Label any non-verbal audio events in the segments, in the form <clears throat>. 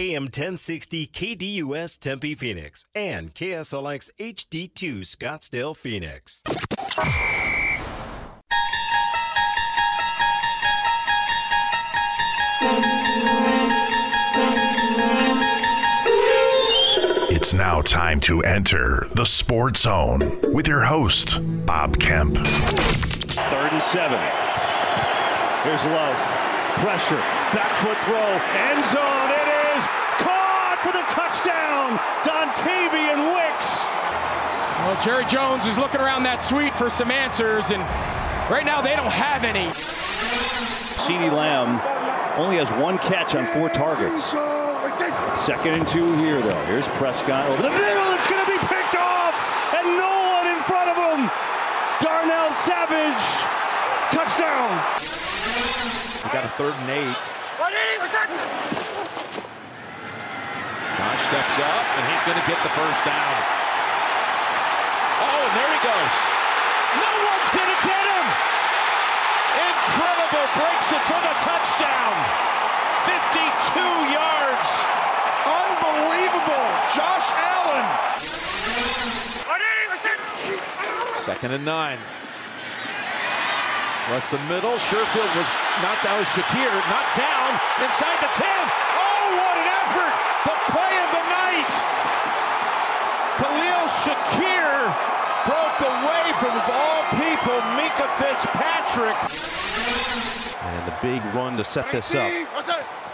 AM 1060 KDUS Tempe Phoenix and KSLX HD2 Scottsdale Phoenix. It's now time to enter the Sports Zone with your host, Bob Kemp. Third and seven. Here's Love. Pressure. Back foot throw. End zone. It is caught for the touchdown. Dontayvion Wicks. Well, Jerry Jones is looking around that suite for some answers, and right now they don't have any. CeeDee Lamb only has one catch on four targets. Second and two here, though. Here's Prescott over the middle. It's going to be picked off, and no one in front of him. Darnell Savage. Touchdown. We got a third and eight. Josh steps up, and he's going to get the first down. Oh, and there he goes. No one's going to get him. Incredible breaks it for the touchdown. 52 yards. Unbelievable. Josh Allen. Second and nine. Across the middle. Sherfield was knocked down. Shakir knocked down inside the 10. Oh, what an effort. The play of the night. Khalil Shakir broke away from, of all people, Minkah Fitzpatrick. And the big run to set this up.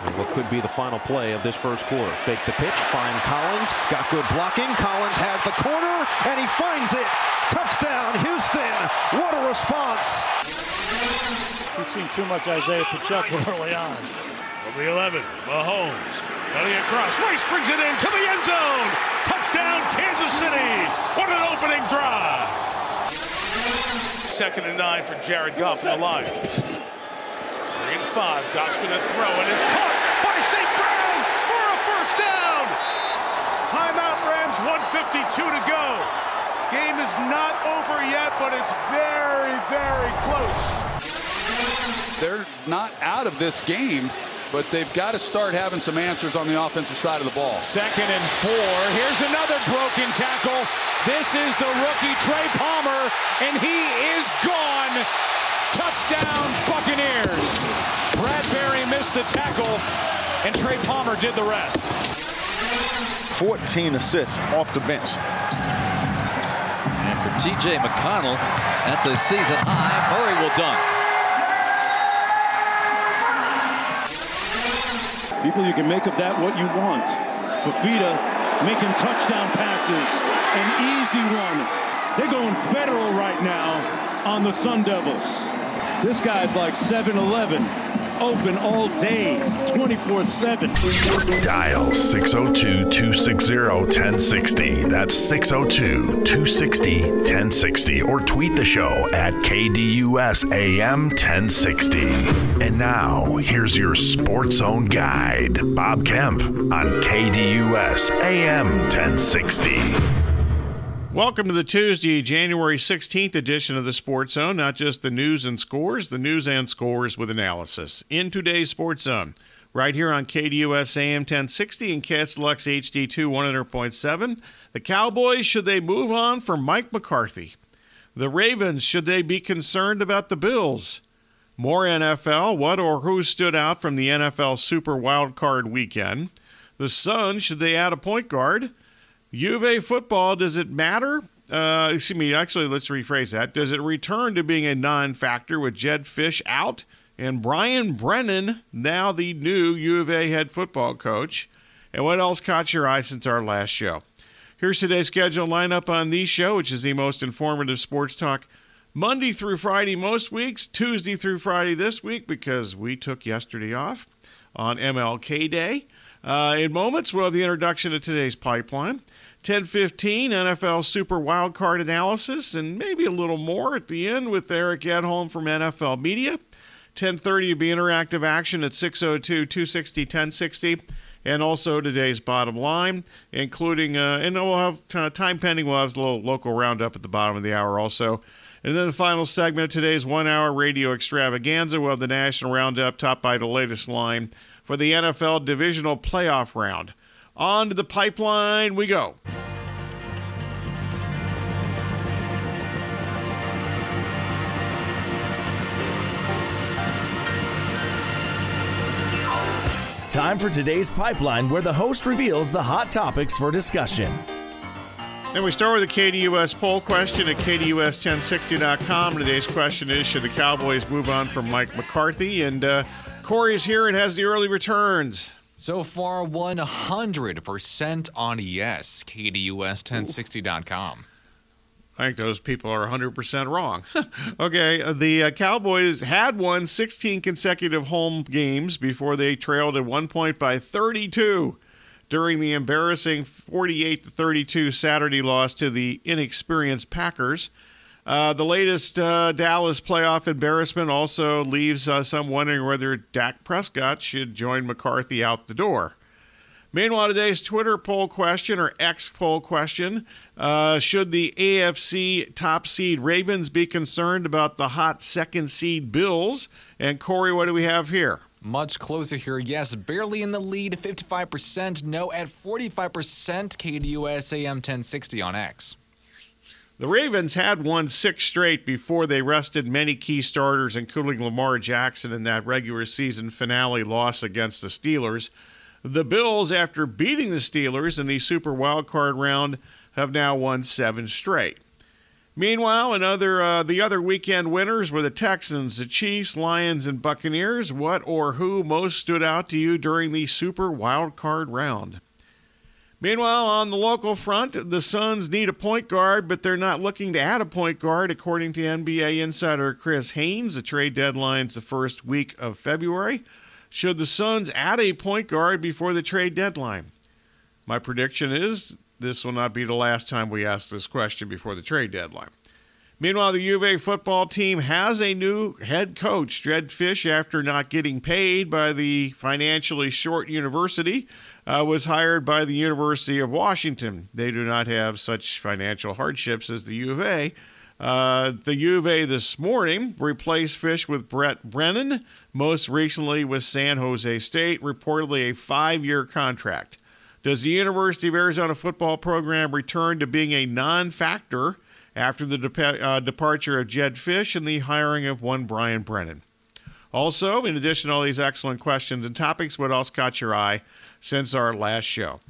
And what could be the final play of this first quarter. Fake the pitch, find Collins, got good blocking. Collins has the corner, and he finds it. Touchdown, Houston. What a response. He's seen too much Isaiah Pacheco early on. Over the 11, Mahomes cutting across. Rice brings it into the end zone. Touchdown, Kansas City. What an opening drive. Second and nine for Jared Goff and the Lions. Three and five. Goff's going to throw, and it's caught by St. Brown for a first down. Timeout, Rams. 152 to go. Game is not over yet, but it's very, very close. They're not out of this game, but they've got to start having some answers on the offensive side of the ball. Second and four. Here's another broken tackle. This is the rookie Trey Palmer, and he is gone. Touchdown, Buccaneers. Bradberry missed the tackle, and Trey Palmer did the rest. 14 assists off the bench. And for TJ McConnell, that's a season high. Murray will dunk. People, you can make of that what you want. Fifita making touchdown passes, an easy one. They're going federal right now on the Sun Devils. This guy's like 7-Eleven, open all day, 24-7. Dial 602 260 1060. That's 602 260 1060. Or tweet the show at KDUS AM 1060. And now, here's your Sports Zone guide, Bob Kemp on KDUS AM 1060. Welcome to the Tuesday, January 16th edition of the Sports Zone. Not just the news and scores, the news and scores with analysis. In today's Sports Zone, right here on KDUS AM 1060 and KSLX HD2 100.7. The Cowboys, should they move on from Mike McCarthy? The Ravens, should they be concerned about the Bills? More NFL, what or who stood out from the NFL Super Wildcard weekend? The Suns, should they add a point guard? Juve football, does it matter? Uh, excuse me, actually, let's rephrase that. Does it return to being a non factor with Jedd Fisch out and Brian Brennan now the new U of A head football coach? And what else caught your eye since our last show? Here's today's schedule lineup on the show, which is the most informative sports talk Monday through Friday most weeks, Tuesday through Friday this week because we took yesterday off on MLK Day. Uh, in moments, we'll have the introduction of today's pipeline. 10:15 NFL Super Wildcard analysis and maybe a little more at the end with Eric Edholm from NFL Media. 10:30 will be interactive action at 602-260-1060 and also today's bottom line, including uh, and we'll have time pending. We'll have a little local roundup at the bottom of the hour also. And then the final segment of today's one hour radio extravaganza. We'll have the national roundup topped by the latest line for the NFL divisional playoff round. On to the pipeline we go. Time for today's pipeline, where the host reveals the hot topics for discussion. And we start with the KDUS poll question at KDUS1060.com. Today's question is Should the Cowboys move on from Mike McCarthy? And uh, Corey's here and has the early returns. So far, 100% on yes. KDUS1060.com. I think those people are 100% wrong. <laughs> okay, uh, the uh, Cowboys had won 16 consecutive home games before they trailed at one point by 32 during the embarrassing 48 32 Saturday loss to the inexperienced Packers. Uh, the latest uh, Dallas playoff embarrassment also leaves uh, some wondering whether Dak Prescott should join McCarthy out the door. Meanwhile, today's Twitter poll question or X poll question uh, Should the AFC top seed Ravens be concerned about the hot second seed Bills? And Corey, what do we have here? Much closer here. Yes, barely in the lead, 55%. No, at 45%. KDUS AM 1060 on X. The Ravens had won six straight before they rested many key starters, including Lamar Jackson in that regular season finale loss against the Steelers. The Bills, after beating the Steelers in the Super Wild Card round, have now won seven straight. Meanwhile, another uh, the other weekend winners were the Texans, the Chiefs, Lions, and Buccaneers. What or who most stood out to you during the Super Wild Card round? Meanwhile, on the local front, the Suns need a point guard, but they're not looking to add a point guard, according to NBA insider Chris Haynes. The trade deadline's the first week of February. Should the Suns add a point guard before the trade deadline? My prediction is this will not be the last time we ask this question before the trade deadline. Meanwhile, the U of A football team has a new head coach, Jedd Fisch, after not getting paid by the financially short university, uh, was hired by the University of Washington. They do not have such financial hardships as the U of A. Uh, the U of A this morning replaced Fisch with Brett Brennan, most recently with San Jose State, reportedly a five year contract. Does the University of Arizona football program return to being a non factor after the de- uh, departure of Jedd Fisch and the hiring of one Brian Brennan? Also, in addition to all these excellent questions and topics, what else caught your eye since our last show?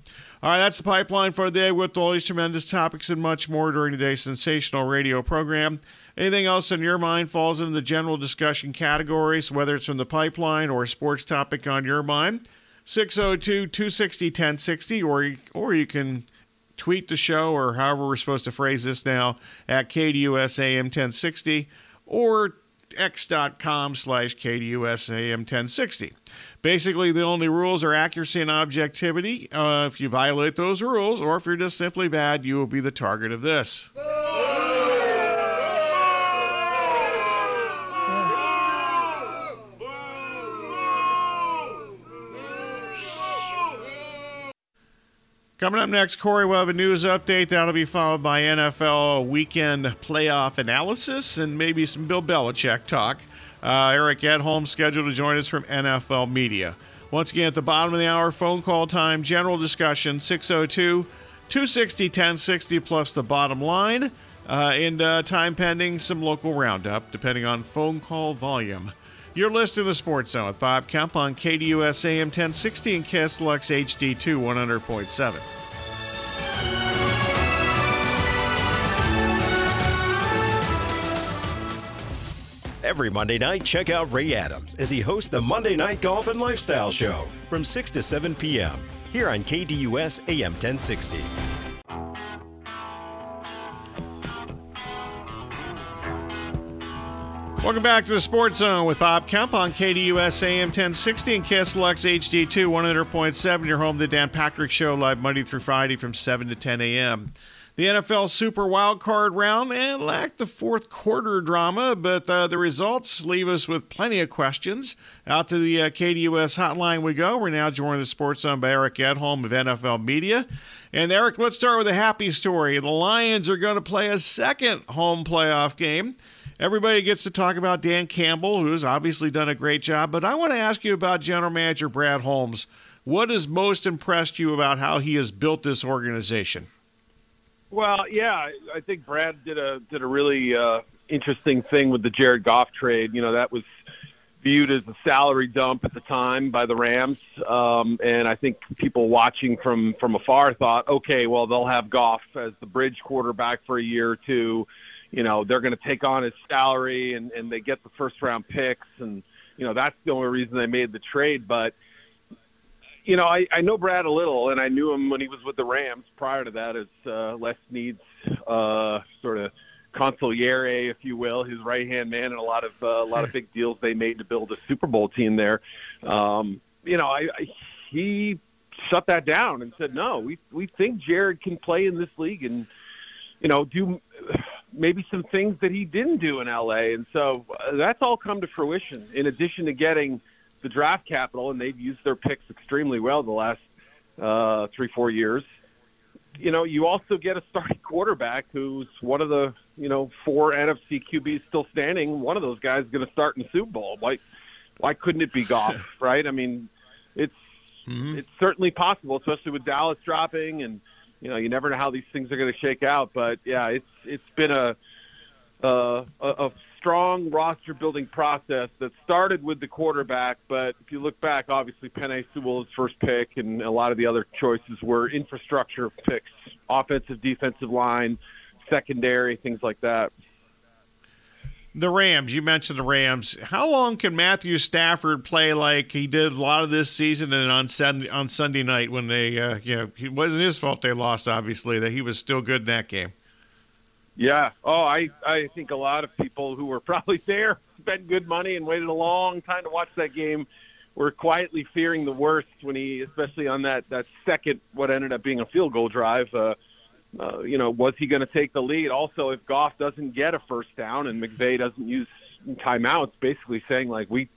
All right, that's the pipeline for the day with all these tremendous topics and much more during today's sensational radio program. Anything else in your mind falls into the general discussion categories, whether it's from the pipeline or a sports topic on your mind. 602 260 1060, or, or you can tweet the show, or however we're supposed to phrase this now, at KDUSAM 1060, or x.com slash KDUSAM 1060. Basically, the only rules are accuracy and objectivity. Uh, if you violate those rules, or if you're just simply bad, you will be the target of this. Coming up next, Corey will have a news update. That'll be followed by NFL weekend playoff analysis and maybe some Bill Belichick talk. Uh, Eric Edholm scheduled to join us from NFL Media. Once again, at the bottom of the hour, phone call time, general discussion, 602 260 1060 plus the bottom line, uh, and uh, time pending some local roundup, depending on phone call volume. You're listening to Sports Zone with Bob Kemp on KDUS AM 1060 and KSLX HD2 100.7. Every Monday night, check out Ray Adams as he hosts the Monday Night Golf and Lifestyle Show from 6 to 7 p.m. here on KDUS AM 1060. Welcome back to the Sports Zone with Bob Kemp on KDUS AM 1060 and KSLX HD2 100.7. Your home, the Dan Patrick Show, live Monday through Friday from 7 to 10 a.m. The NFL Super Wild Card round and lacked the fourth quarter drama, but uh, the results leave us with plenty of questions. Out to the uh, KDUS hotline we go. We're now joined the Sports Zone by Eric Edholm of NFL Media. And Eric, let's start with a happy story. The Lions are going to play a second home playoff game Everybody gets to talk about Dan Campbell, who's obviously done a great job, but I want to ask you about General Manager Brad Holmes. What has most impressed you about how he has built this organization? Well, yeah, I think Brad did a did a really uh, interesting thing with the Jared Goff trade. You know, that was viewed as a salary dump at the time by the Rams, um, and I think people watching from from afar thought, okay, well they'll have Goff as the bridge quarterback for a year or two. You know, they're going to take on his salary, and and they get the first round picks, and you know that's the only reason they made the trade. But you know, I, I know Brad a little, and I knew him when he was with the Rams. Prior to that, as uh, Les Snead's uh, sort of consigliere, if you will, his right hand man, and a lot of uh, a lot of big deals they made to build a Super Bowl team there. Um, you know, I, I he shut that down and said, "No, we we think Jared can play in this league and you know do maybe some things that he didn't do in LA." And so uh, that's all come to fruition. In addition to getting the draft capital, and they've used their picks extremely well the last uh, three four years you know, you also get a starting <laughs> quarterback who's one of the, you know, four NFC QBs still standing. One of those guys is going to start in the Super Bowl. Why, why couldn't it be Goff, <laughs> right? I mean, it's mm-hmm. it's certainly possible, especially with Dallas dropping, and you know, you never know how these things are going to shake out. But yeah, it's it's been a a, a strong roster building process that started with the quarterback, but if you look back, obviously Penei Sewell's first pick and a lot of the other choices were infrastructure picks, offensive, defensive line, secondary, things like that. The Rams, you mentioned the Rams. How long can Matthew Stafford play like he did a lot of this season and on Sunday, on Sunday night when they, uh, you know, it wasn't his fault they lost, obviously, that he was still good in that game? Yeah. Oh, I I think a lot of people who were <laughs> probably there, spent good money, and waited a long time to watch that game, were quietly fearing the worst when he, especially on that that second, what ended up being a field goal drive. Uh, uh, you know, was he going to take the lead? Also, if Goff doesn't get a first down and McVay doesn't use timeouts, basically saying like we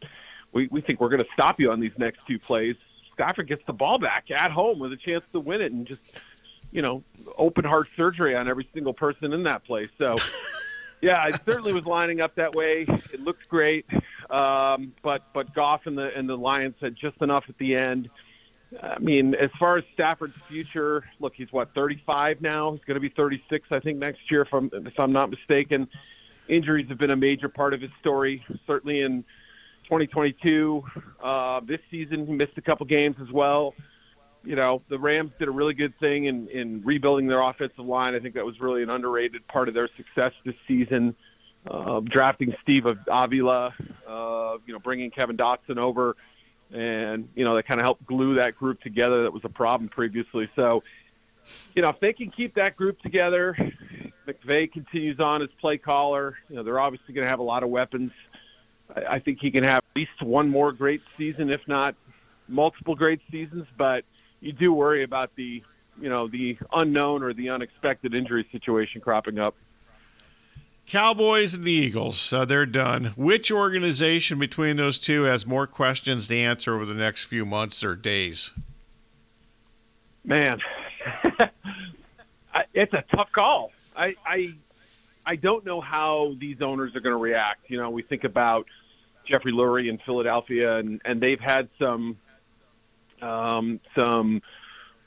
we we think we're going to stop you on these next two plays. Stafford gets the ball back at home with a chance to win it, and just you know, open heart surgery on every single person in that place. So, <laughs> yeah, it certainly was lining up that way. It looked great, um, but but Goff and the and the Lions had just enough at the end. I mean, as far as Stafford's future, look, he's what 35 now. He's going to be 36, I think, next year, if I'm if I'm not mistaken. Injuries have been a major part of his story, certainly in 2022. Uh, this season, he missed a couple games as well you know, the Rams did a really good thing in, in rebuilding their offensive line. I think that was really an underrated part of their success this season. Uh, drafting Steve Avila, uh, you know, bringing Kevin Dotson over, and you know, they kind of helped glue that group together. That was a problem previously. So, you know, if they can keep that group together, McVay continues on as play caller. You know, they're obviously going to have a lot of weapons. I, I think he can have at least one more great season, if not multiple great seasons. But you do worry about the you know the unknown or the unexpected injury situation cropping up. Cowboys and the Eagles, uh, they're done. Which organization between those two has more questions to answer over the next few months or days? Man, <laughs> it's a tough call. I, I I don't know how these owners are going to react. You know, we think about Jeffrey Lurie in Philadelphia, and and they've had some um, some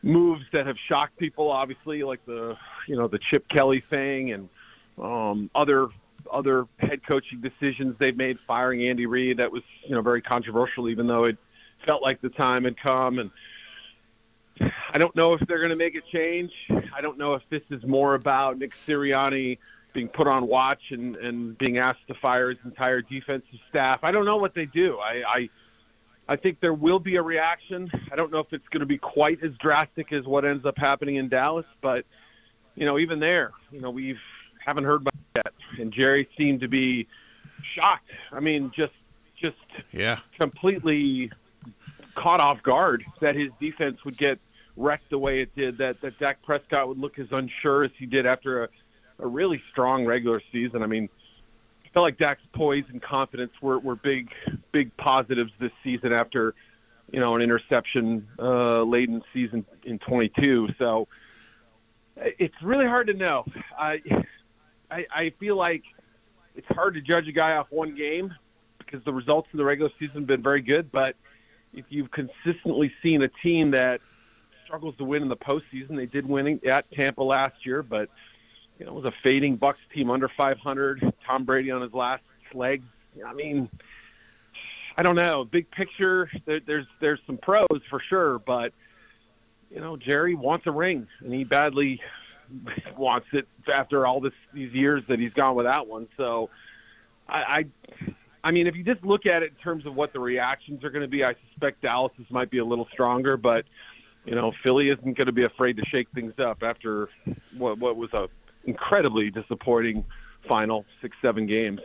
moves that have shocked people, obviously, like the you know the Chip Kelly thing and um, other other head coaching decisions they've made, firing Andy Reid. That was you know very controversial, even though it felt like the time had come. And I don't know if they're going to make a change. I don't know if this is more about Nick Sirianni being put on watch and, and being asked to fire his entire defensive staff. I don't know what they do. I, I I think there will be a reaction. I don't know if it's going to be quite as drastic as what ends up happening in Dallas, but you know, even there, you know, we've haven't heard about it yet. And Jerry seemed to be shocked. I mean, just just yeah, completely caught off guard that his defense would get wrecked the way it did. That that Dak Prescott would look as unsure as he did after a, a really strong regular season. I mean, felt like Dak's poise and confidence were, were big, big positives this season after, you know, an interception uh, late in season in 22. So it's really hard to know. I, I, I feel like it's hard to judge a guy off one game because the results in the regular season have been very good. But if you've consistently seen a team that struggles to win in the postseason, they did winning at Tampa last year, but you know, it was a fading Bucks team under 500. Tom Brady on his last legs. I mean, I don't know. Big picture, there, there's there's some pros for sure, but you know, Jerry wants a ring, and he badly wants it after all this these years that he's gone without one. So, I, I, I mean, if you just look at it in terms of what the reactions are going to be, I suspect Dallas's might be a little stronger, but you know, Philly isn't going to be afraid to shake things up after what what was a incredibly disappointing final six seven games.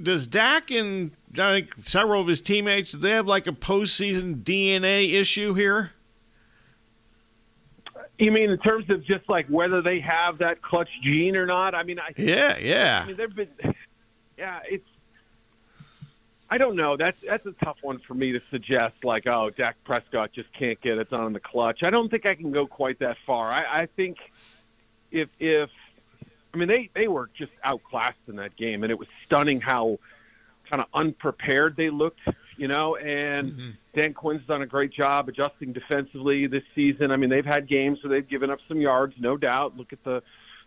Does Dak and I think several of his teammates do they have like a postseason DNA issue here? You mean in terms of just like whether they have that clutch gene or not? I mean, I yeah, yeah. I mean, there've been yeah, it's I don't know. That's that's a tough one for me to suggest. Like, oh, Dak Prescott just can't get it done in the clutch. I don't think I can go quite that far. I, I think if if I mean they they were just outclassed in that game, and it was stunning how kind of unprepared they looked. You know, and mm-hmm. Dan Quinn's done a great job adjusting defensively this season. I mean, they've had games where they've given up some yards, no doubt. Look at the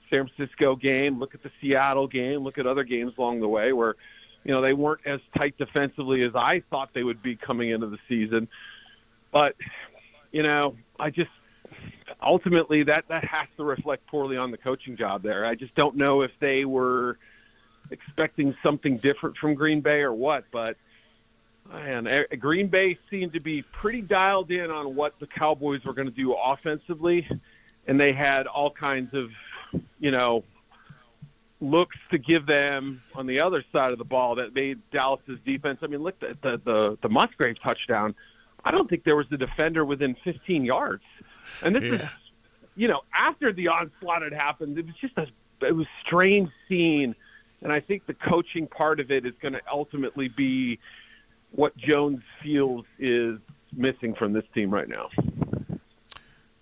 San Francisco game, look at the Seattle game, look at other games along the way where you know they weren't as tight defensively as I thought they would be coming into the season. But you know, I just ultimately that that has to reflect poorly on the coaching job there. I just don't know if they were expecting something different from Green Bay or what, but eh, Green Bay seemed to be pretty dialed in on what the Cowboys were going to do offensively, and they had all kinds of, you know, looks to give them on the other side of the ball that made Dallas's defense. I mean, look at the the, the Musgrave touchdown. I don't think there was a defender within 15 yards. And this yeah. is, you know, after the onslaught had happened, it was just a it was strange scene, and I think the coaching part of it is going to ultimately be what Jones feels is missing from this team right now.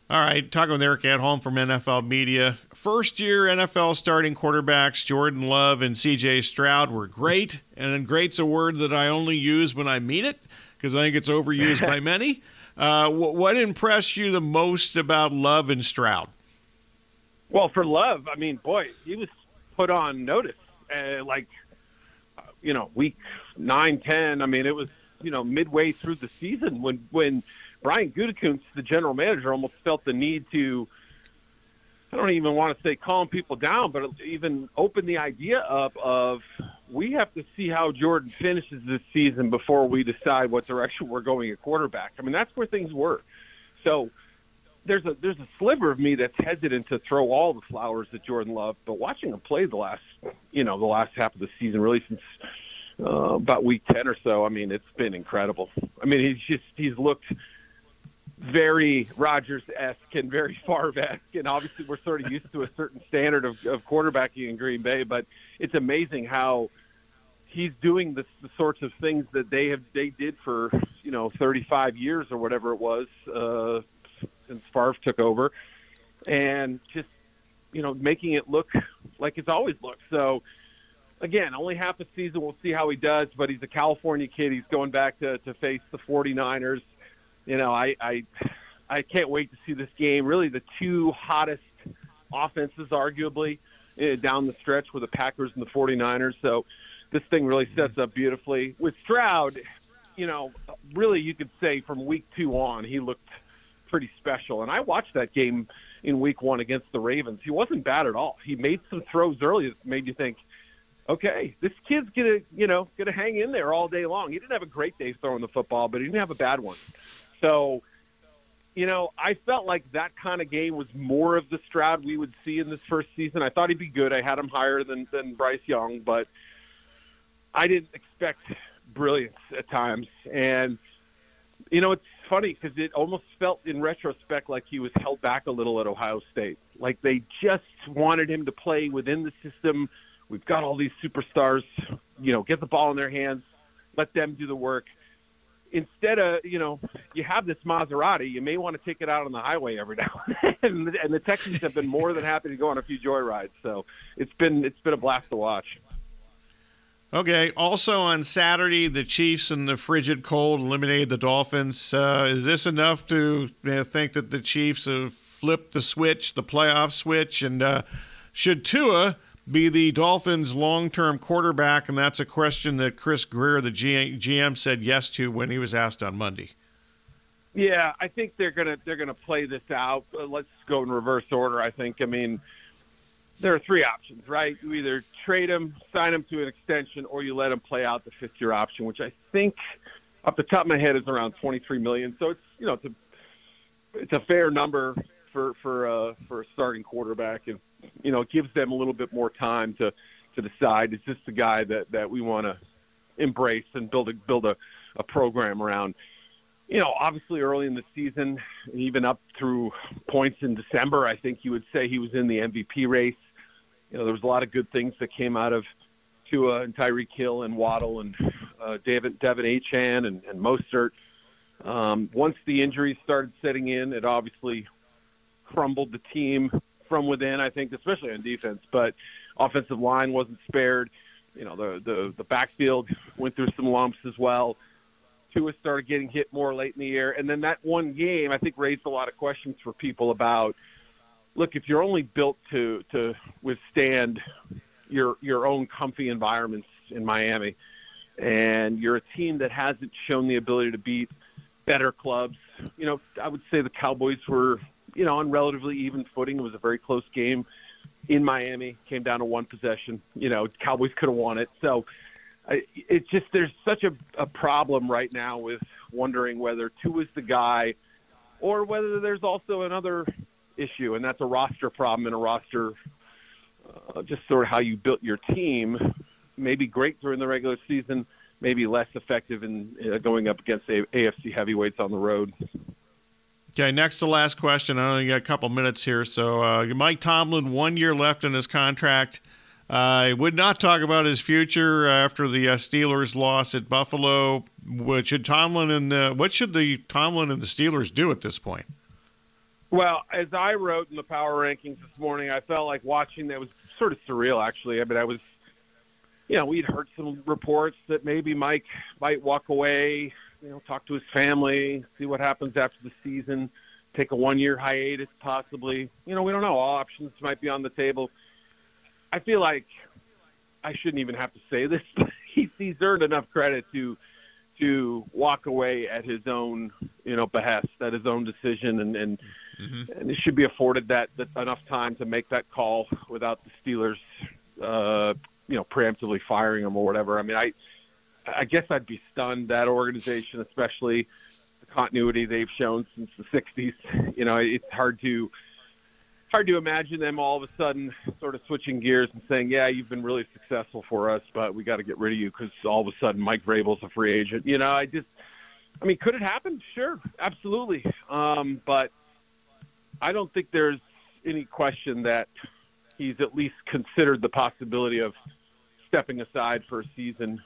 All right, talking with Eric Edholm from NFL Media. First year NFL starting quarterbacks Jordan Love and CJ Stroud were great, and great's a word that I only use when I mean it because I think it's overused by <laughs> many. Uh, what impressed you the most about Love and Stroud? Well, for Love, I mean, boy, he was put on notice. Uh, like, you know, week nine, ten. I mean, it was you know midway through the season when when Brian Gutekunst, the general manager, almost felt the need to I don't even want to say calm people down, but even open the idea up of we have to see how Jordan finishes this season before we decide what direction we're going at quarterback. I mean, that's where things were. So there's a there's a sliver of me that's hesitant to throw all the flowers at Jordan Love, but watching him play the last you know the last half of the season, really since uh, about week ten or so, I mean, it's been incredible. I mean, he's just he's looked very Rodgers esque and very <laughs> Favre esque, and obviously we're sort of used to a certain standard of, of quarterbacking in Green Bay. But it's amazing how he's doing the, the sorts of things that they have they did for you know 35 years or whatever it was uh, since Favre took over, and just you know making it look like it's always looked. So again, only half a season. We'll see how he does, but he's a California kid. He's going back to, to face the 49ers you know, I, I I can't wait to see this game. Really, the two hottest offenses, arguably, uh, down the stretch with the Packers and the 49ers. So this thing really sets up beautifully. With Stroud, you know, really you could say from week two on, he looked pretty special. And I watched that game in week one against the Ravens. He wasn't bad at all. He made some throws early that made you think, okay, this kid's gonna, you know, gonna hang in there all day long. He didn't have a great day throwing the football, but he didn't have a bad one. So, you know, I felt like that kind of game was more of the Stroud we would see in this first season. I thought he'd be good. I had him higher than than Bryce Young, but I didn't expect brilliance at times. And you know, it's funny because it almost felt in retrospect like he was held back a little at Ohio State. Like they just wanted him to play within the system. We've got all these superstars, you know, get the ball in their hands, let them do the work instead of you know you have this Maserati, you may want to take it out on the highway every <laughs> now and then. and, the Texans have been more than happy to go on a few joyrides. So it's been it's been a blast to watch. Okay. Also on Saturday, the Chiefs and the frigid cold eliminated the Dolphins. Uh, is this enough to know, think that the Chiefs have flipped the switch, the playoff switch, and uh, should Tua be the Dolphins' long-term quarterback? And that's a question that Chris Grier, the GM, said yes to when he was asked on Monday. Yeah, I think they're gonna they're gonna play this out. Uh, let's go in reverse order. I think. I mean, there are three options, right? You either trade him, sign him to an extension, or you let him play out the fifth year option, which I think, off the top of my head, is around twenty three million. So it's you know it's a it's a fair number for for uh, for a starting quarterback, and you know it gives them a little bit more time to to decide is this the guy that that we want to embrace and build a build a, a program around you know, obviously early in the season, even up through points in December, I think you would say he was in the MVP race. You know, there was a lot of good things that came out of Tua and Tyreek Hill and Waddle and uh, David De'Von Achane and, and Mostert. Um, once the injuries started setting in, it obviously crumbled the team from within. I think, especially on defense, but offensive line wasn't spared. You know, the the the backfield went through some lumps as well. Tua started getting hit more late in the year, and then that one game I think raised a lot of questions for people about. Look, if you're only built to to withstand your your own comfy environments in Miami, and you're a team that hasn't shown the ability to beat better clubs, you know, I would say the Cowboys were, you know, on relatively even footing. It was a very close game in Miami. Came down to one possession. You know, Cowboys could have won it. So it's just there's such a, a problem right now with wondering whether Tua is the guy or whether there's also another issue, and that's a roster problem and a roster, uh, just sort of how you built your team. Maybe great during the regular season, maybe less effective in uh, going up against a- AFC heavyweights on the road. Okay, next to last question. I only got a couple minutes here. So, uh, Mike Tomlin, one year left in his contract. I uh, would not talk about his future after the uh, Steelers' loss at Buffalo. What should Tomlin and the, what should the Tomlin and the Steelers do at this point? Well, as I wrote in the power rankings this morning, I felt like watching that was sort of surreal. Actually, I mean, I was, you know, we'd heard some reports that maybe Mike might walk away, you know, talk to his family, see what happens after the season, take a one-year hiatus, possibly. You know, we don't know. All options might be on the table I feel like I shouldn't even have to say this, <laughs> but he's, he's earned enough credit to to walk away at his own you know behest, at his own decision, and and, mm-hmm. and he should be afforded that, that enough time to make that call without the Steelers, uh, you know, preemptively firing him or whatever. I mean, I I guess I'd be stunned that organization, especially the continuity they've shown since the '60s. <laughs> You know, it's hard to hard to imagine them all of a sudden sort of switching gears and saying, "Yeah, you've been really successful for us, but we got to get rid of you because all of a sudden Mike Vrabel's a free agent." You know, I just, I mean, could it happen? Sure, absolutely, um, but I don't think there's any question that he's at least considered the possibility of stepping aside for a season.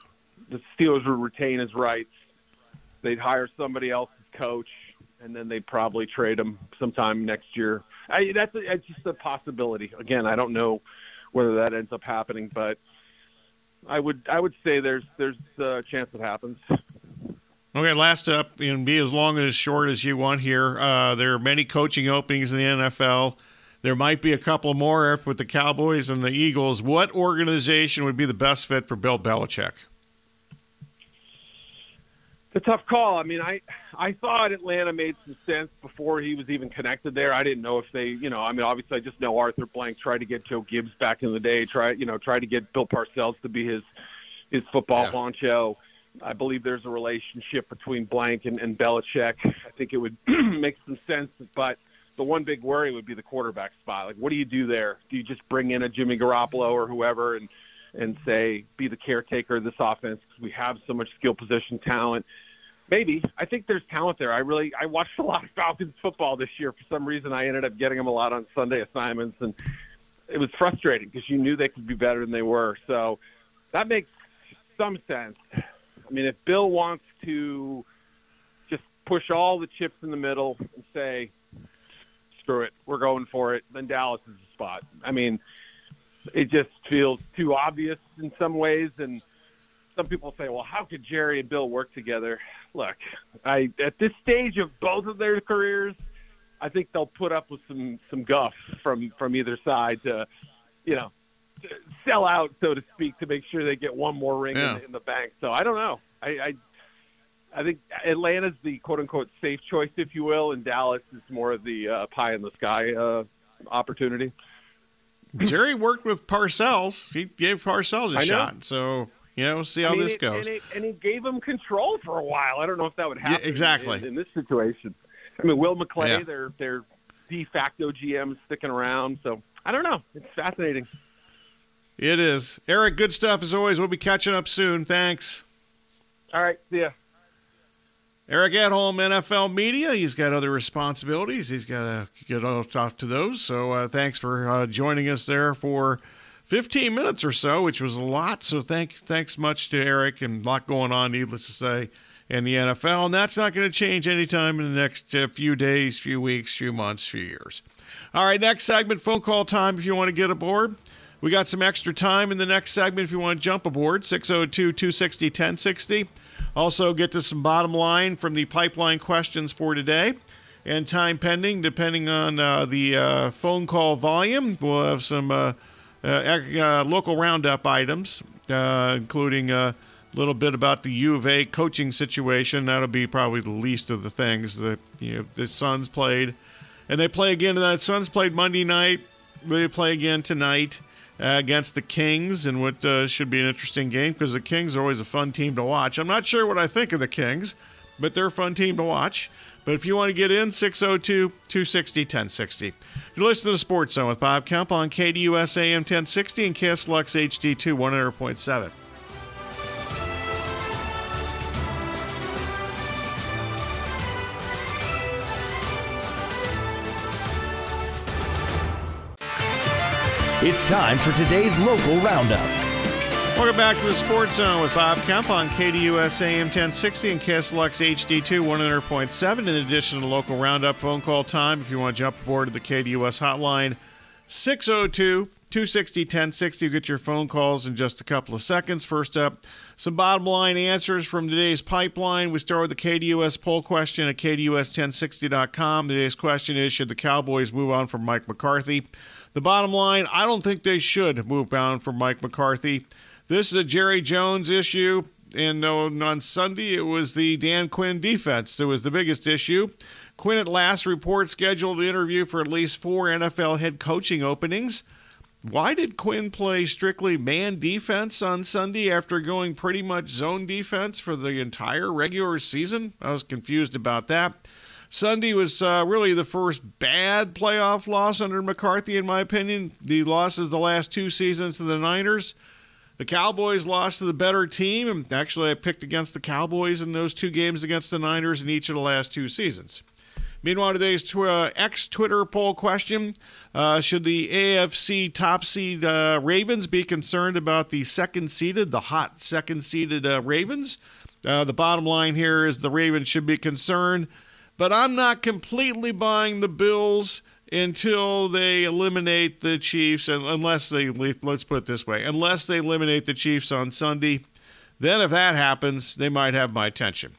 The Steelers would retain his rights. They'd hire somebody else's coach, and then they'd probably trade him sometime next year I, that's, a, just a possibility. Again, I don't know whether that ends up happening, but I would I would say there's there's a chance it happens. Okay, last up, and be as long as short as you want here. Uh, there are many coaching openings in the NFL. There might be a couple more with the Cowboys and the Eagles. What organization would be the best fit for Bill Belichick? A tough call. I mean, I I thought Atlanta made some sense before he was even connected there. I didn't know if they, you know, I mean, obviously I just know Arthur Blank tried to get Joe Gibbs back in the day. Try, you know, tried to get Bill Parcells to be his his football yeah. honcho. I believe there's a relationship between Blank and, and Belichick. I think it would <clears throat> make some sense, but the one big worry would be the quarterback spot. Like, what do you do there? Do you just bring in a Jimmy Garoppolo or whoever and and say be the caretaker of this offense because we have so much skill position talent? Maybe. I think there's talent there. I really I watched a lot of Falcons football this year. For some reason, I ended up getting them a lot on Sunday assignments, and it was frustrating because you knew they could be better than they were. So that makes some sense. I mean, if Bill wants to just push all the chips in the middle and say, "Screw it, we're going for it," then Dallas is the spot. I mean, it just feels too obvious in some ways, and some people say, well, how could Jerry and Bill work together? Look, I at this stage of both of their careers, I think they'll put up with some some guff from from either side to, you know, to sell out so to speak to make sure they get one more ring Yeah. in, in the bank. So I don't know. I, I I think Atlanta's the quote unquote safe choice, if you will, and Dallas is more of the uh, pie in the sky uh, opportunity. Jerry worked with Parcells. He gave Parcells a I know. shot. So, you know, we'll see how I mean, this it- goes. And, it, and he gave him control for a while. I don't know if that would happen exactly. in, in this situation. I mean, Will McClay, Yeah. their their de facto GM, sticking around. So I don't know. It's fascinating. It is. Eric, good stuff as always. We'll be catching up soon. Thanks. All right, see ya. Eric Edholm, NFL Media. He's got other responsibilities. He's got to get off off to those. So uh, thanks for uh, joining us there for 15 minutes or so, which was a lot. So thank thanks much to Eric and a lot going on, needless to say, in the NFL. And that's not going to change anytime in the next uh, few days, few weeks, few months, few years. All right, next segment, phone call time if you want to get aboard. We got some extra time in the next segment if you want to jump aboard, 602 260 1060. Also, get to some bottom line from the pipeline questions for today. And time pending, depending on uh, the uh, phone call volume, we'll have some uh, local roundup items, uh, including a little bit about the U of A coaching situation. That'll be probably the least of the things that you know the Suns played, and they play again. The Suns played Monday night. They play again tonight uh, against the Kings, and what uh, should be an interesting game because the Kings are always a fun team to watch. I'm not sure what I think of the Kings, but they're a fun team to watch. But if you want to get in, 602 260 1060. You're listening to the Sports Zone with Bob Kemp on KDUS AM 1060 and KSLX HD2 100.7. It's time for today's local roundup. Welcome back to the Sports Zone with Bob Kemp on KDUS AM 1060 and KSLX HD2 100.7. In addition to local roundup phone call time, if you want to jump aboard to the KDUS hotline, 602 260 1060. You'll get your phone calls in just a couple of seconds. First up, some bottom line answers from today's pipeline. We start with the KDUS poll question at KDUS1060.com. Today's question is Should the Cowboys move on from Mike McCarthy? The bottom line I don't think they should move on from Mike McCarthy. This is a Jerry Jones issue. And on on Sunday, it was the Dan Quinn defense that was the biggest issue. Quinn at last report scheduled interview for at least four NFL head coaching openings. Why did Quinn play strictly man defense on Sunday after going pretty much zone defense for the entire regular season? I was confused about that. Sunday was uh, really the first bad playoff loss under McCarthy, in my opinion. The losses the last two seasons to the Niners. The Cowboys lost to the better team, and actually, I picked against the Cowboys in those two games against the Niners in each of the last two seasons. Meanwhile, today's tw- uh, ex Twitter poll question uh, Should the AFC top seed uh, Ravens be concerned about the second seeded, the hot second seeded uh, Ravens? Uh, the bottom line here is the Ravens should be concerned, but I'm not completely buying the Bills until they eliminate the Chiefs, and unless they, let's put it this way, unless they eliminate the Chiefs on Sunday, then if that happens, they might have my attention.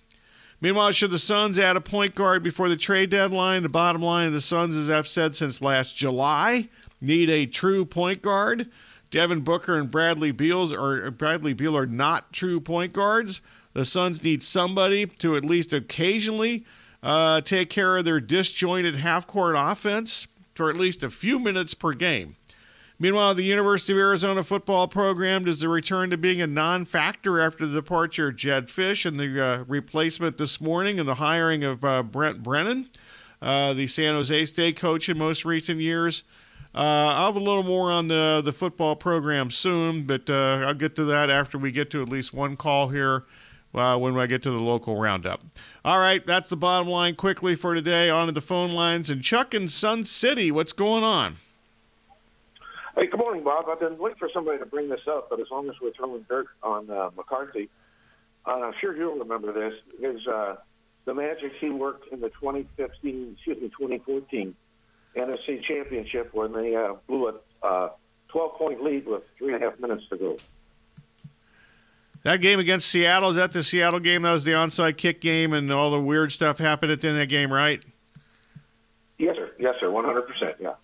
Meanwhile, should the Suns add a point guard before the trade deadline? The bottom line of the Suns, as I've said since last July, need a true point guard. Devin Booker and Bradley Beal are Bradley Beal are not true point guards. The Suns need somebody to at least occasionally uh, take care of their disjointed half-court offense for at least a few minutes per game. Meanwhile, the University of Arizona football program does a return to being a non factor after the departure of Jedd Fisch and the uh, replacement this morning and the hiring of uh, Brent Brennan, uh, the San Jose State coach in most recent years. Uh, I'll have a little more on the, the football program soon, but uh, I'll get to that after we get to at least one call here uh, when I get to the local roundup. All right, that's the bottom line quickly for today. On to the phone lines. And Chuck in Sun City, what's going on? Hey, good morning, Bob. I've been waiting for somebody to bring this up, but as long as we're throwing dirt on uh, McCarthy, uh, I'm sure you'll remember this. Is uh, the Magic he worked in the 2015, excuse me, 2014 NFC Championship when they uh, blew a uh, 12 point lead with three and a half minutes to go. That game against Seattle is that the Seattle game? That was the onside kick game, and all the weird stuff happened at the end of that game, right? Yes, sir. Yes, sir. One hundred percent. Yeah.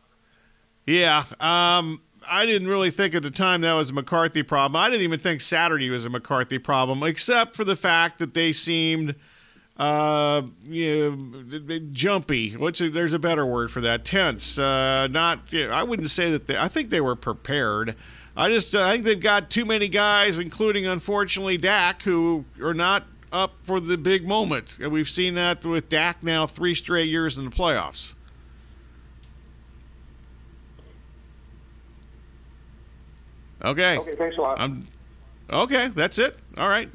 Yeah. Um, I didn't really think at the time that was a McCarthy problem. I didn't even think Saturday was a McCarthy problem, except for the fact that they seemed uh, you know, jumpy. What's a, there's a better word for that? Tense. Uh, not. You know, I wouldn't say that. They, I think they were prepared. I just uh, I think they've got too many guys, including unfortunately Dak, who are not up for the big moment. And we've seen that with Dak now three straight years in the playoffs. Okay. Okay, thanks a lot. I'm, okay, that's it. All right.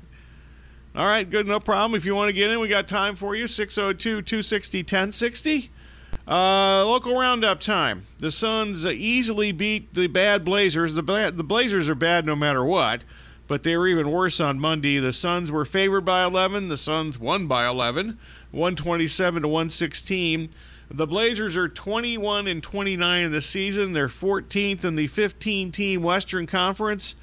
All right, good, no problem. If you want to get in, we got time for you 602 260 1060. Uh, local roundup time. The Suns uh, easily beat the bad Blazers. The, the Blazers are bad no matter what, but they were even worse on Monday. The Suns were favored by 11. The Suns won by 11, 127 to 116. The Blazers are 21 and 29 in the season. They're 14th in the 15 team Western Conference.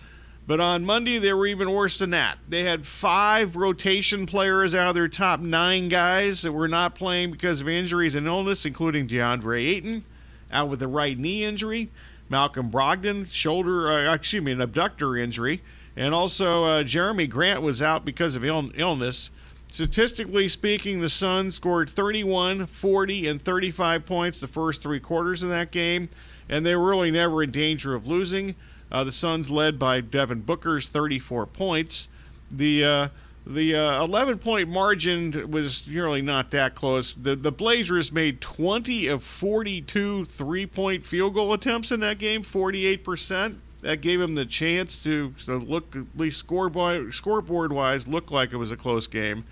But on Monday, they were even worse than that. They had five rotation players out of their top nine guys that were not playing because of injuries and illness, including DeAndre Ayton, out with a right knee injury, Malcolm Brogdon, shoulder, uh, excuse me, an abductor injury, and also uh, Jerami Grant was out because of Ill- illness. Statistically speaking, the Suns scored 31, 40, and 35 points the first three quarters of that game, and they were really never in danger of losing. Uh, the Suns led by Devin Booker's 34 points. The uh, the uh, 11 point margin was really not that close. The the Blazers made 20 of 42 three point field goal attempts in that game, 48 percent. That gave them the chance to, to look at least scoreboard scoreboard wise look like it was a close game.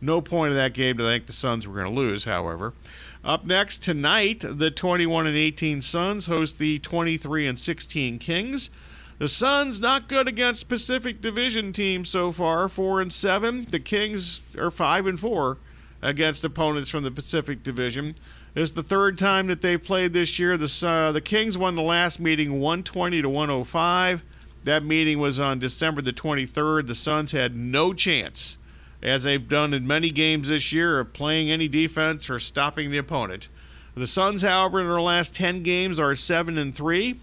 No point of that game to think the Suns were going to lose, however. Up next tonight, the 21 and 18 Suns host the 23 and 16 Kings. The Suns not good against Pacific Division teams so far, 4 and 7. The Kings are 5 and 4 against opponents from the Pacific Division. It's the third time that they've played this year. The uh, the Kings won the last meeting 120 to 105. That meeting was on December the 23rd. The Suns had no chance as they've done in many games this year, of playing any defense or stopping the opponent. The Suns, however, in their last 10 games are 7 and 3.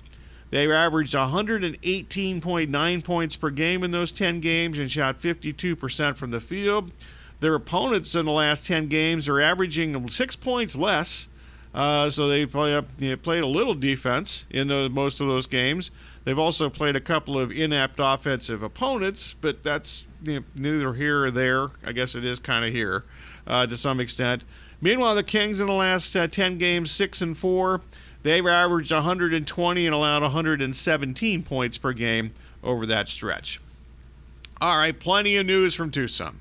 They averaged 118.9 points per game in those 10 games and shot 52% from the field. Their opponents in the last 10 games are averaging six points less, uh, so they play up, you know, played a little defense in the, most of those games. They've also played a couple of inept offensive opponents, but that's you know, neither here or there. I guess it is kind of here uh, to some extent. Meanwhile, the Kings in the last uh, 10 games, 6 and 4, they've averaged 120 and allowed 117 points per game over that stretch. All right, plenty of news from Tucson.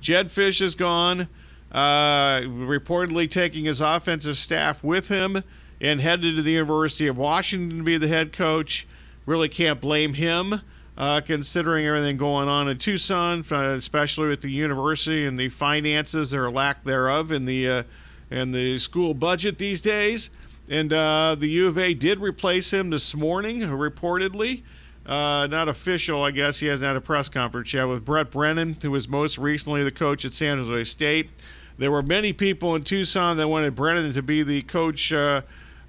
Jedd Fisch is gone, uh, reportedly taking his offensive staff with him and headed to the University of Washington to be the head coach. Really can't blame him uh, considering everything going on in Tucson, uh, especially with the university and the finances or lack thereof in the uh, in the school budget these days. And uh, the U of A did replace him this morning, reportedly. Uh, not official, I guess. He hasn't had a press conference yet with Brent Brennan, who was most recently the coach at San Jose State. There were many people in Tucson that wanted Brennan to be the coach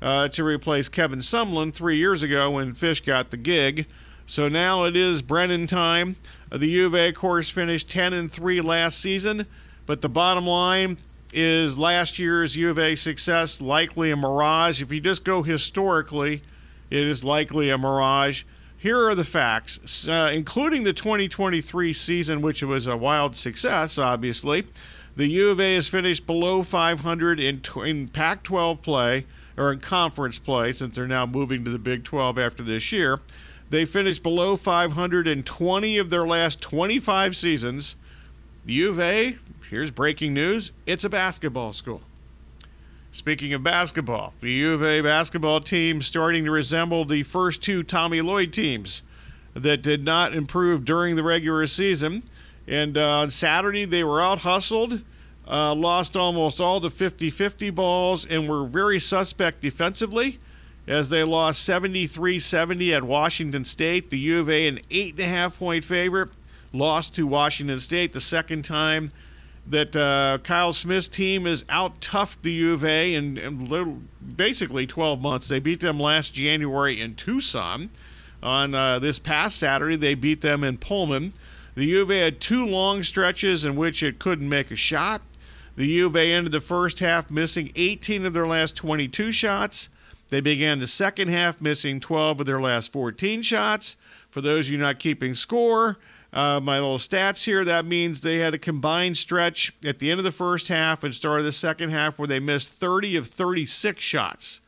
uh, to replace Kevin Sumlin three years ago when Fisch got the gig. So now it is Brennan time. The U of course, finished 10 and 3 last season, but the bottom line is last year's U of A success likely a mirage. If you just go historically, it is likely a mirage. Here are the facts, uh, including the 2023 season, which was a wild success, obviously. The U of A has finished below 500 in, in Pac 12 play, or in conference play, since they're now moving to the Big 12 after this year. They finished below 500 in 20 of their last 25 seasons. U of A, here's breaking news it's a basketball school. Speaking of basketball, the U of A basketball team starting to resemble the first two Tommy Lloyd teams that did not improve during the regular season. And uh, on Saturday, they were out hustled, uh, lost almost all the 50 50 balls, and were very suspect defensively as they lost 73 70 at Washington State. The U of A, an 8.5 point favorite, lost to Washington State the second time that uh, Kyle Smith's team has out toughed the U of A in, in, basically 12 months. They beat them last January in Tucson. On uh, this past Saturday, they beat them in Pullman. The U of A had two long stretches in which it couldn't make a shot. The U of A ended the first half missing 18 of their last 22 shots. They began the second half missing 12 of their last 14 shots. For those of you not keeping score, uh, my little stats here, that means they had a combined stretch at the end of the first half and start of the second half where they missed 30 of 36 shots.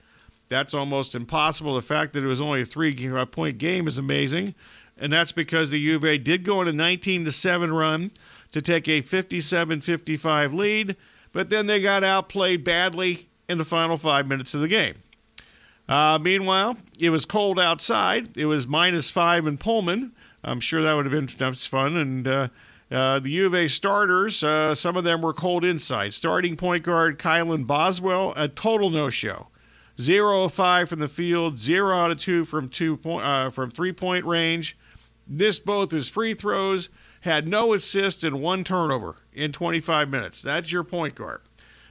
That's almost impossible. The fact that it was only a three point game is amazing. And that's because the U of A did go on a 19 to 7 run to take a 57 55 lead, but then they got outplayed badly in the final five minutes of the game. Uh, meanwhile, it was cold outside. It was minus five in Pullman. I'm sure that would have been fun. And uh, uh, the U of A starters, uh, some of them were cold inside. Starting point guard Kylan Boswell, a total no-show. Zero of five from the field, zero out of two from two point uh, from three-point range. This both is free throws. Had no assist and one turnover in 25 minutes. That's your point guard.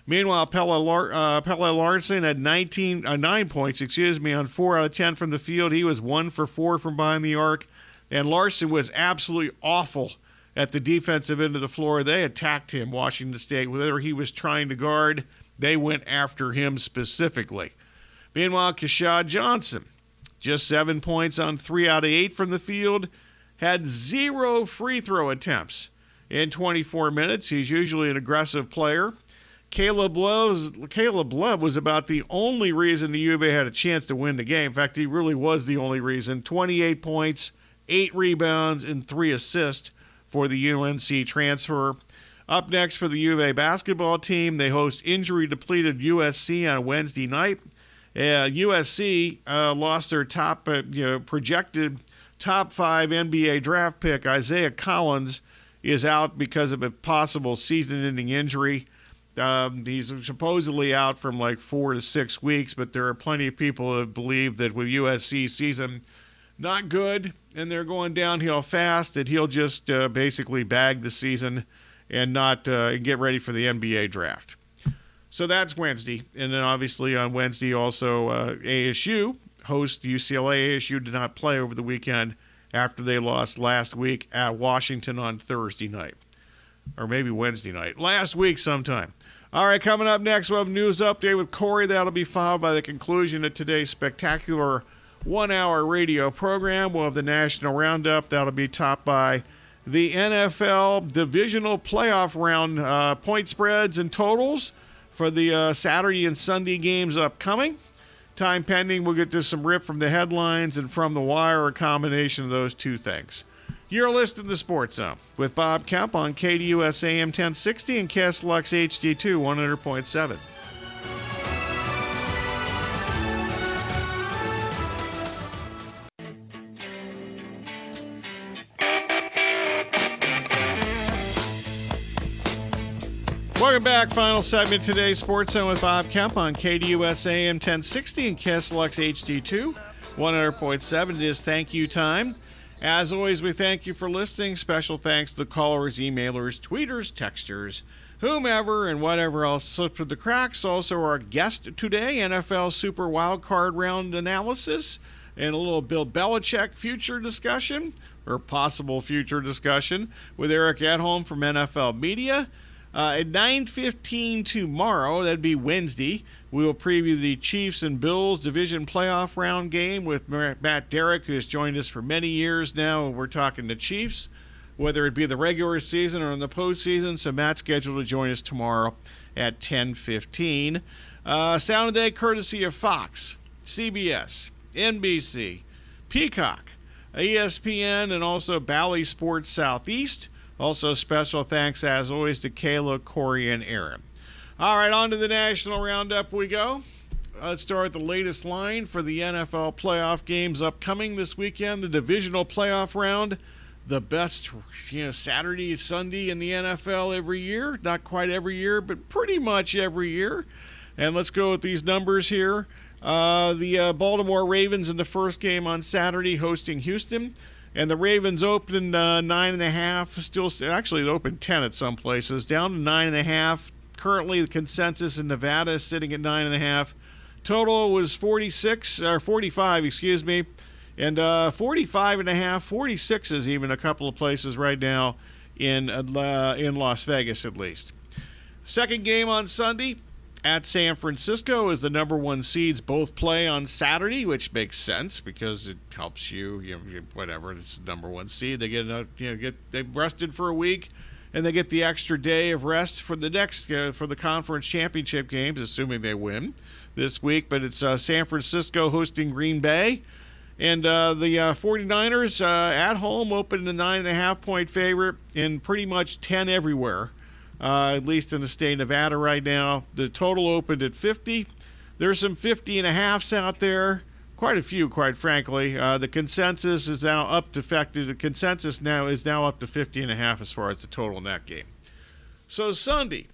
Meanwhile, Pella, Lar- uh, Pelle Larsson had 19, uh, nine points, excuse me, on four out of 10 from the field. He was one for four from behind the arc. And Larsson was absolutely awful at the defensive end of the floor. They attacked him, Washington State. Whether he was trying to guard, they went after him specifically. Meanwhile, Keshad Johnson, just seven points on three out of eight from the field, had zero free throw attempts in 24 minutes. He's usually an aggressive player. Caleb Love, Caleb Love was about the only reason the U of A had a chance to win the game. In fact, he really was the only reason. 28 points, eight rebounds, and three assists for the UNC transfer. Up next for the U of A basketball team, they host injury depleted USC on Wednesday night. Uh, USC uh, lost their top uh, you know, projected top five NBA draft pick, Isaiah Collier, is out because of a possible season ending injury. Um, he's supposedly out from like four to six weeks, but there are plenty of people that believe that with USC season not good and they're going downhill fast, that he'll just uh, basically bag the season and not uh, get ready for the NBA draft. So that's Wednesday, and then obviously on Wednesday also uh, ASU host UCLA. ASU did not play over the weekend after they lost last week at Washington on Thursday night, or maybe Wednesday night. Last week sometime. All right, coming up next, we'll have news update with Corey. That'll be followed by the conclusion of today's spectacular one hour radio program. We'll have the National Roundup. That'll be topped by the NFL divisional playoff round uh, point spreads and totals for the uh, Saturday and Sunday games upcoming. Time pending, we'll get to some rip from the headlines and from the wire, a combination of those two things. You're listening to Sports Zone with Bob Kemp on KDUS AM 1060 and KSLX HD2 100.7. Welcome back. Final segment today's Sports Zone with Bob Kemp on KDUS AM 1060 and KSLX HD2 100.7. It is thank you time. As always, we thank you for listening. Special thanks to the callers, emailers, tweeters, texters, whomever, and whatever else slipped through the cracks. Also, our guest today, NFL Super Wild Card Round analysis and a little Bill Belichick future discussion or possible future discussion with Eric Edholm from NFL Media. Uh, at 9:15 tomorrow, that'd be Wednesday, we will preview the Chiefs and Bills division playoff round game with Matt Derrick, who has joined us for many years now. We're talking the Chiefs, whether it be the regular season or in the postseason. So Matt's scheduled to join us tomorrow at 10:15. Uh, Sound of Day, courtesy of Fox, CBS, NBC, Peacock, ESPN, and also Bally Sports Southeast. Also, special thanks, as always, to Kayla, Corey, and Aaron. All right, on to the National Roundup we go. Let's start the latest line for the NFL playoff games upcoming this weekend. The divisional playoff round, the best, you know, Saturday, Sunday in the NFL every year. Not quite every year, but pretty much every year. And let's go with these numbers here. Uh, the uh, Baltimore Ravens in the first game on Saturday hosting Houston. And the Ravens opened uh, nine and a half. Still, actually, it opened ten at some places. Down to nine and a half. Currently, the consensus in Nevada is sitting at nine and a half. Total was 46 or 45, excuse me, and uh, 45 and a half. 46 is even a couple of places right now in uh, in Las Vegas, at least. Second game on Sunday at San Francisco is the number one seeds both play on Saturday, which makes sense because it helps you. You know, whatever it's the number one seed. They get a, you know get they rested for a week, and they get the extra day of rest for the next uh, for the conference championship games, assuming they win this week. But it's uh, San Francisco hosting Green Bay. And uh, the uh, 49ers uh, at home opened a nine and a half point favorite in pretty much 10 everywhere uh, at least in the state of Nevada right now. The total opened at 50. There's some 50 and a halfs out there, quite a few, quite frankly. Uh, the consensus is now up to The consensus now is now up to 50 and a half as far as the total in that game. So Sunday,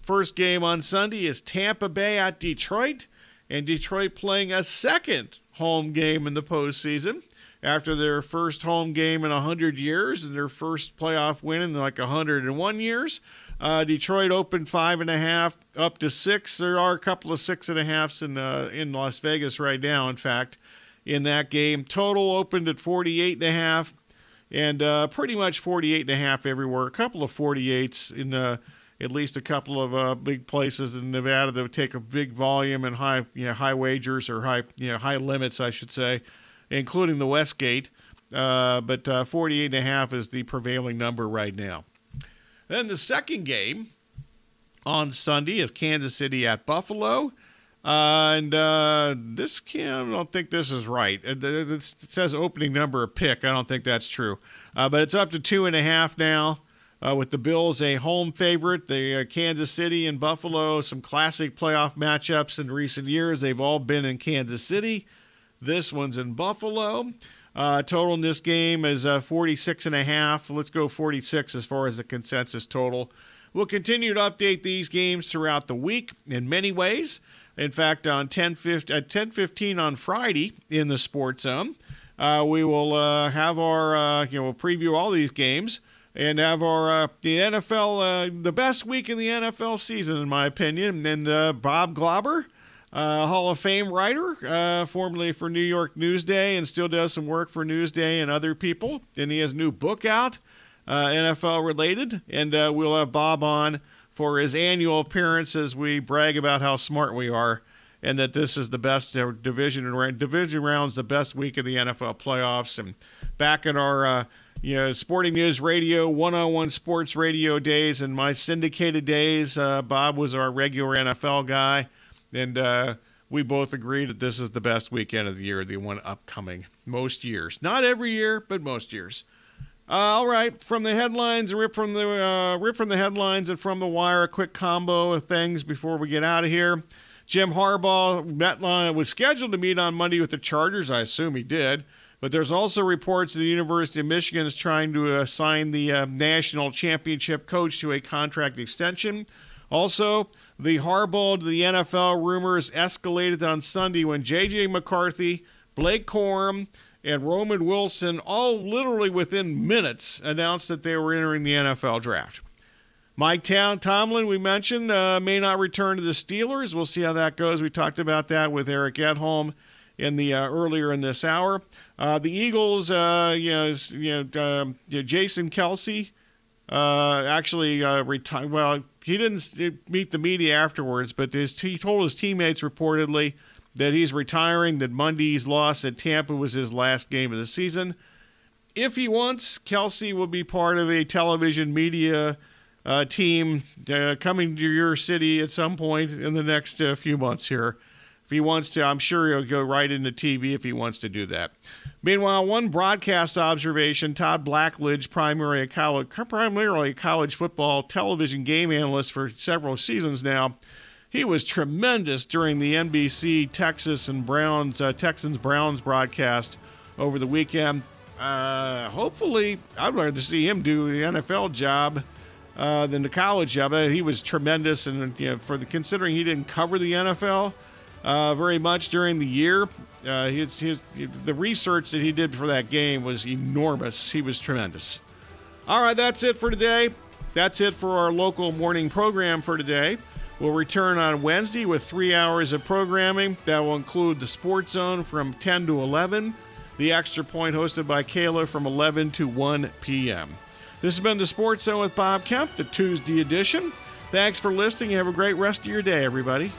first game on Sunday is Tampa Bay at Detroit, and Detroit playing a second home game in the postseason after their first home game in 100 years and their first playoff win in like 101 years. Uh, Detroit opened five and a half up to six. There are a couple of six and a halfs in uh, in Las Vegas right now. In fact, in that game, total opened at 48 and a half, and uh, pretty much 48 and a half everywhere. A couple of 48s in uh, at least a couple of uh, big places in Nevada that would take a big volume and high you know high wagers or high you know high limits, I should say, including the Westgate. Uh, but 48 and a half is the prevailing number right now. Then the second game on Sunday is Kansas City at Buffalo. Uh, and uh, this can, I don't think this is right. It, it, says opening number of pick. I don't think that's true. Uh, but it's up to two and a half now. Uh, with the Bills a home favorite, the uh, Kansas City and Buffalo, some classic playoff matchups in recent years. They've all been in Kansas City. This one's in Buffalo. Uh, total in this game is uh, 46 and a half. Let's go 46 as far as the consensus total. We'll continue to update these games throughout the week in many ways. In fact, on 10 at 10:15 on Friday in the Sports Zone, uh, we will uh, have our uh, you know we'll preview all these games and have our uh, the NFL the best week in the NFL season in my opinion. And Bob Glauber uh, Hall of Fame writer, uh, formerly for New York Newsday, and still does some work for Newsday and other people. And he has a new book out, uh, NFL related. And uh, we'll have Bob on for his annual appearance as we brag about how smart we are and that this is the best uh, division division rounds, the best week of the NFL playoffs. And back in our uh, you know, Sporting News Radio, one-on-one sports radio days, and my syndicated days, Bob was our regular NFL guy and uh, we both agree that this is the best weekend of the year, the one upcoming most years. Not every year, but most years. Uh, all right, from the headlines, rip from the uh, rip from the headlines and from the wire. A quick combo of things before we get out of here. Jim Harbaugh met was scheduled to meet on Monday with the Chargers. I assume he did, but there's also reports that the University of Michigan is trying to assign the uh, national championship coach to a contract extension. Also, the Harbaugh to the NFL rumors escalated on Sunday when J.J. McCarthy, Blake Corum, and Roman Wilson, all literally within minutes, announced that they were entering the NFL draft. Mike Town Tomlin, we mentioned, uh, may not return to the Steelers. We'll see how that goes. We talked about that with Eric Edholm in the uh, earlier in this hour. Uh, the Eagles, uh, you know, you know, um, Jason Kelce uh, actually uh, retired. Well, he didn't meet the media afterwards, but his, he told his teammates reportedly that he's retiring, that Monday's loss at Tampa was his last game of the season. If he wants, Kelce will be part of a television media uh, team uh, coming to your city at some point in the next uh, few months here. He wants to, I'm sure he'll go right into TV if he wants to do that. Meanwhile, one broadcast observation Todd Blackledge, primarily a college, primarily college football television game analyst for several seasons now, he was tremendous during the NBC Texas and Browns, uh, Texans Browns broadcast over the weekend. Uh, hopefully, I'd rather see him do the NFL job uh, than the college job. He was tremendous, and you know, for the considering he didn't cover the NFL uh, very much during the year. Uh, his, his, the research that he did for that game was enormous. He was tremendous. All right, that's it for today. That's it for our local morning program for today. We'll return on Wednesday with three hours of programming. That will include the Sports Zone from 10 to 11, the Extra Point hosted by Kayla from 11 to 1 p.m. This has been the Sports Zone with Bob Kemp, the Tuesday edition. Thanks for listening. Have a great rest of your day, everybody.